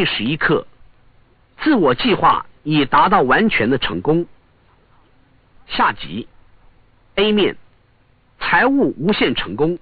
第十一课：自我计划已达到完全的成功。下集 A 面：财务无限成功。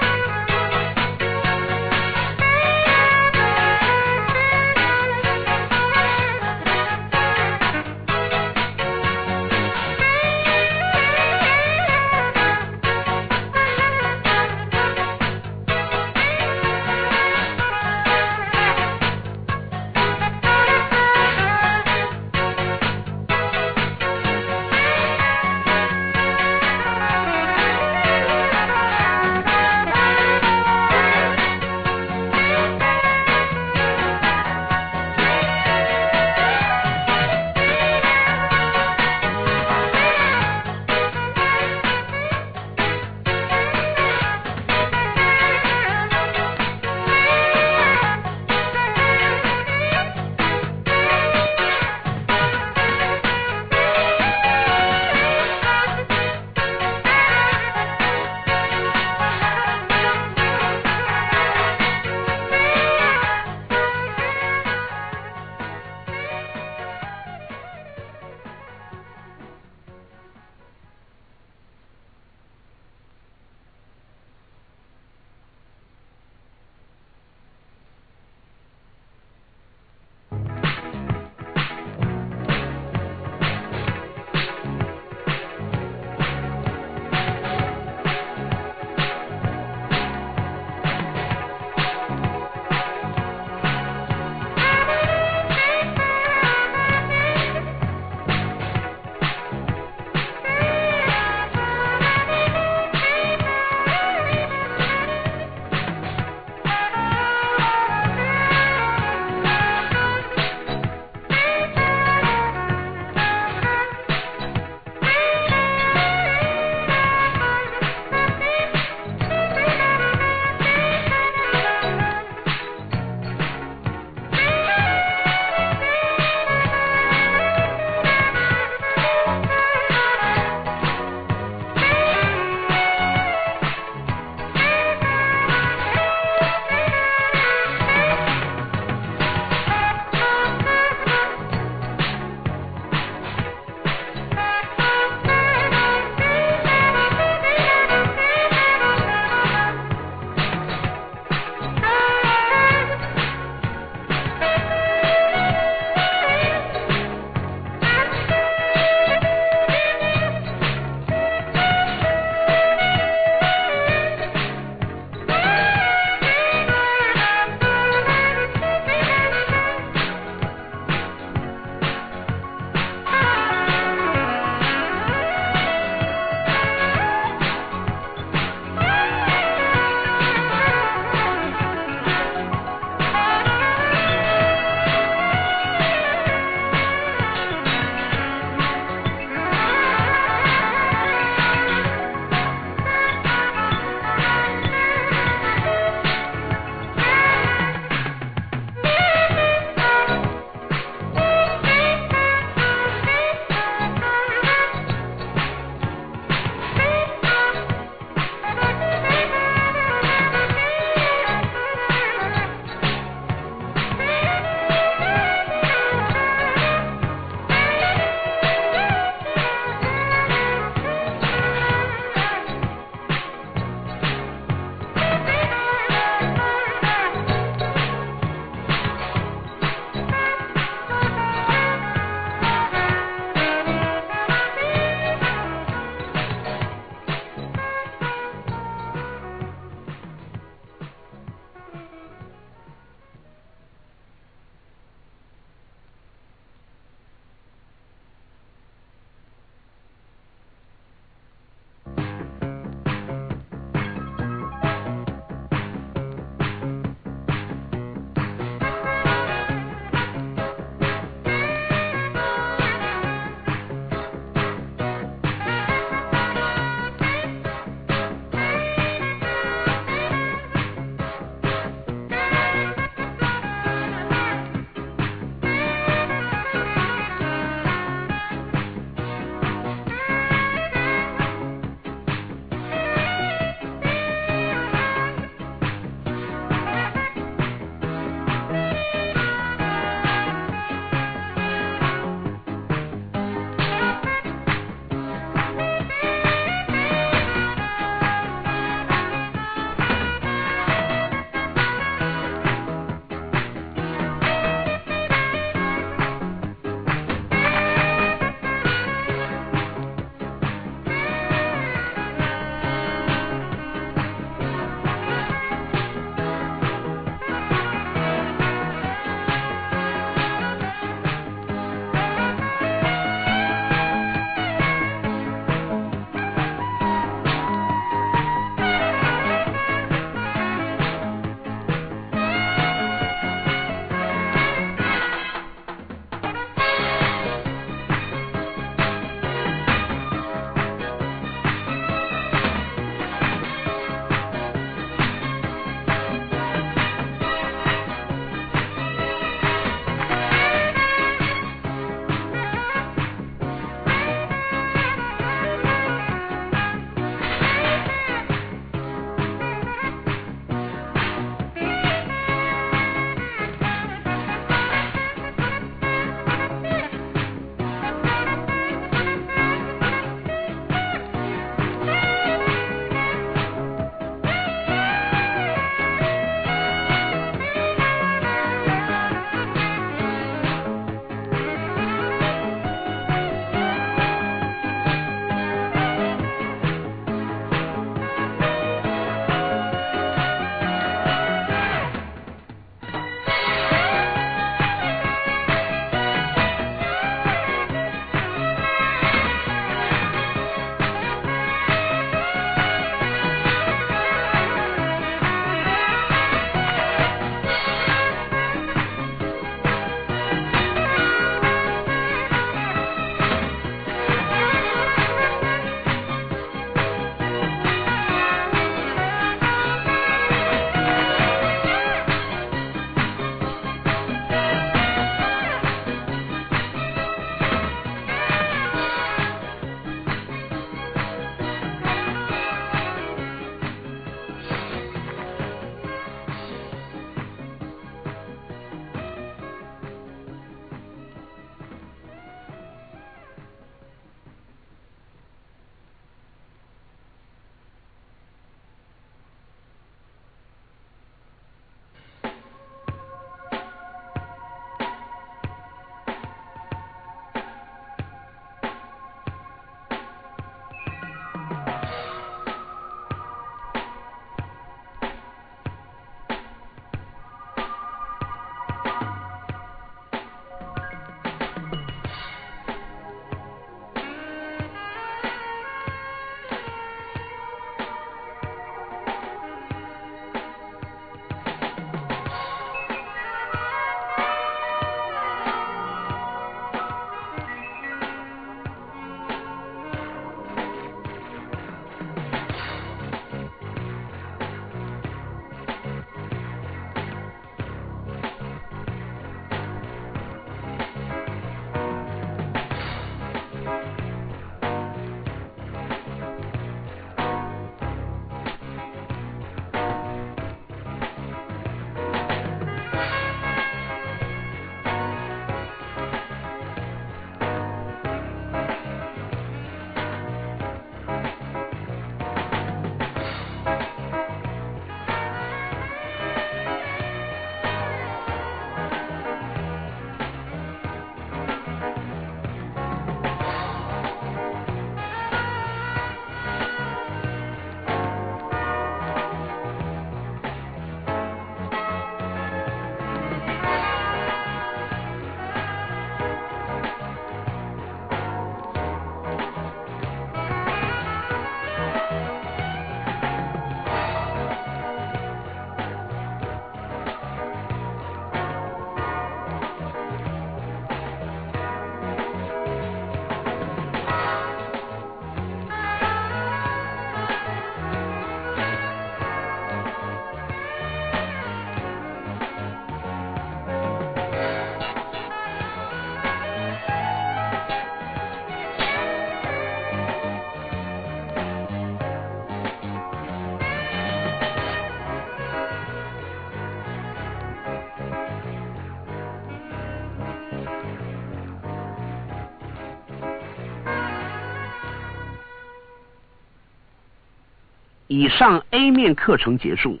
以上 A 面课程结束，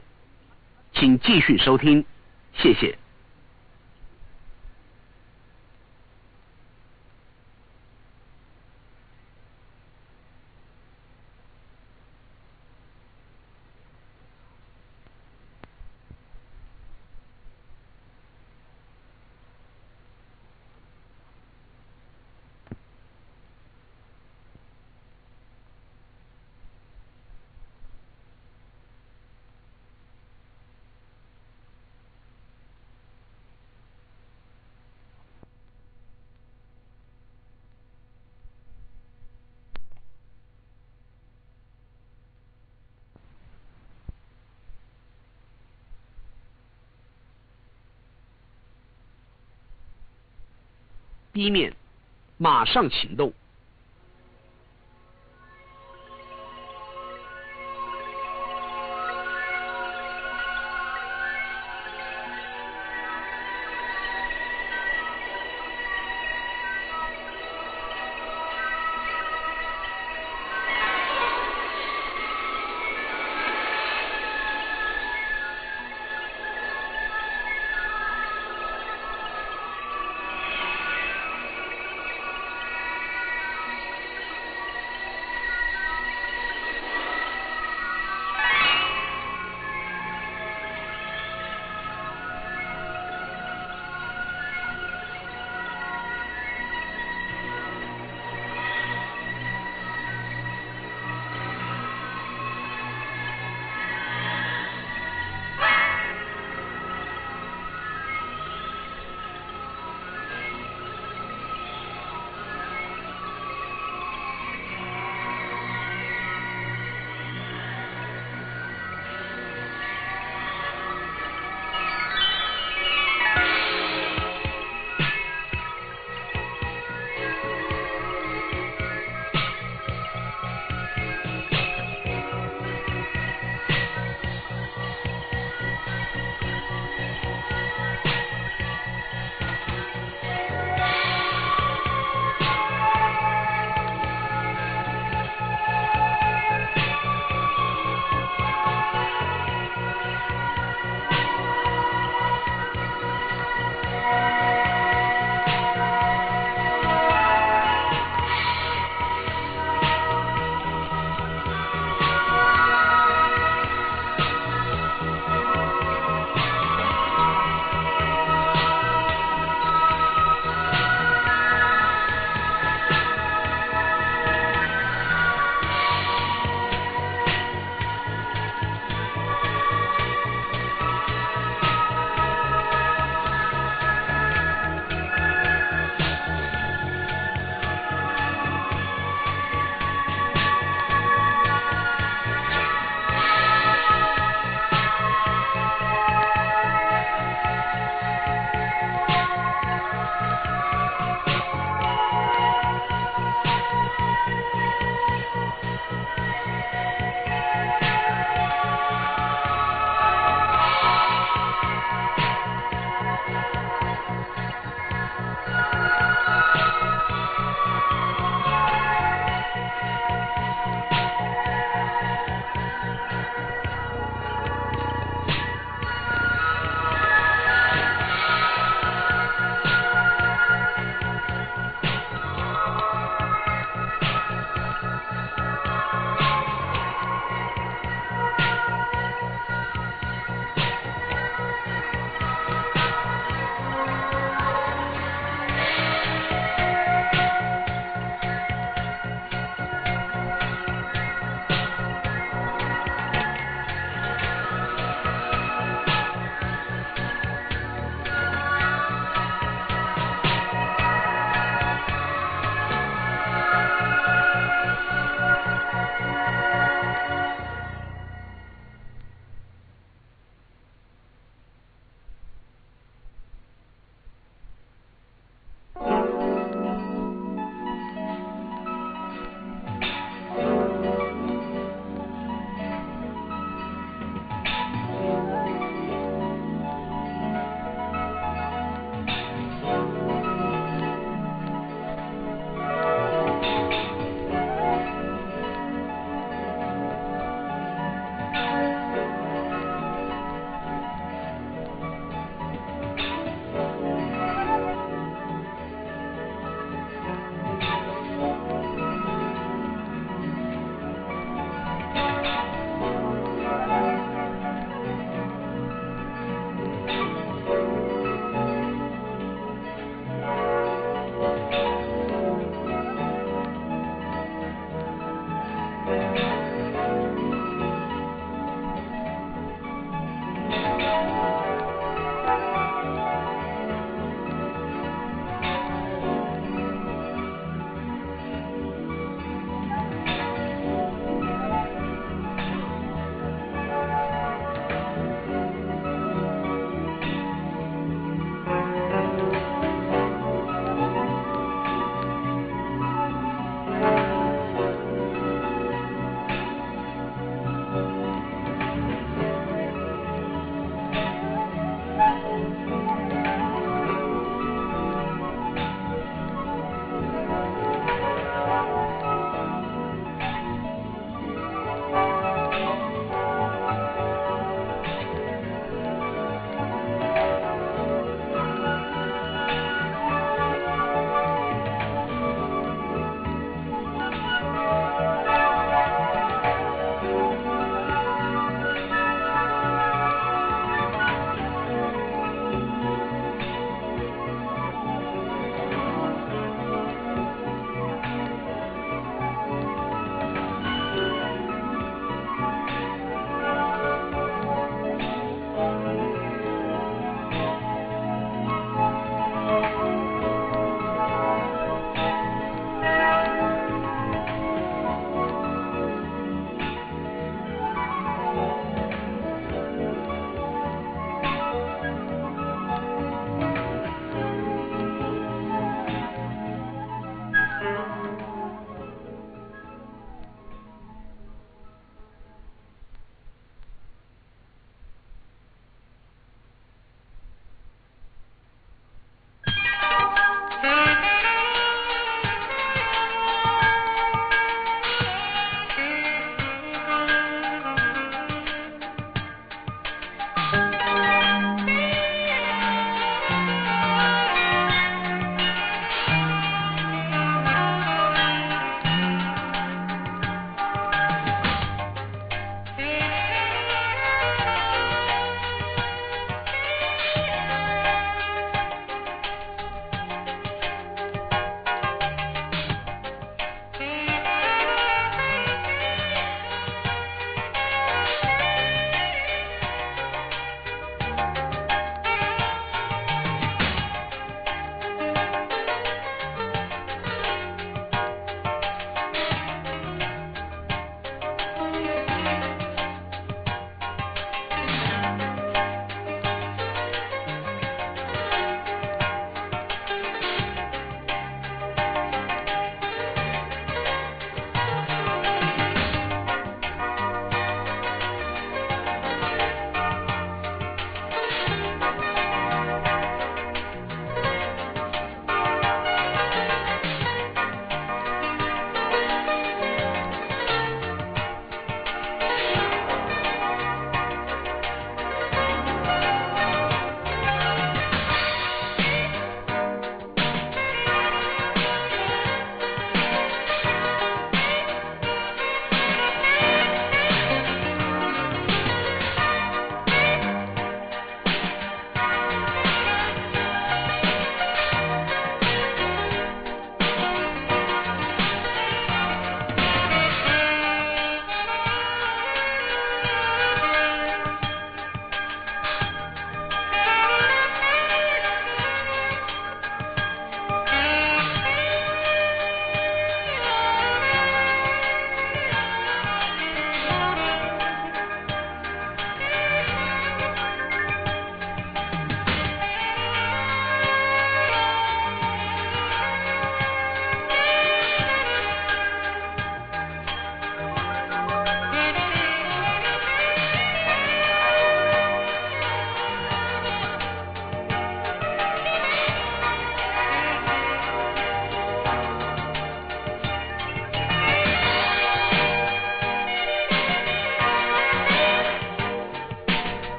请继续收听，谢谢。一面，马上行动。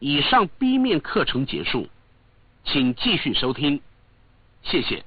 以上 B 面课程结束，请继续收听，谢谢。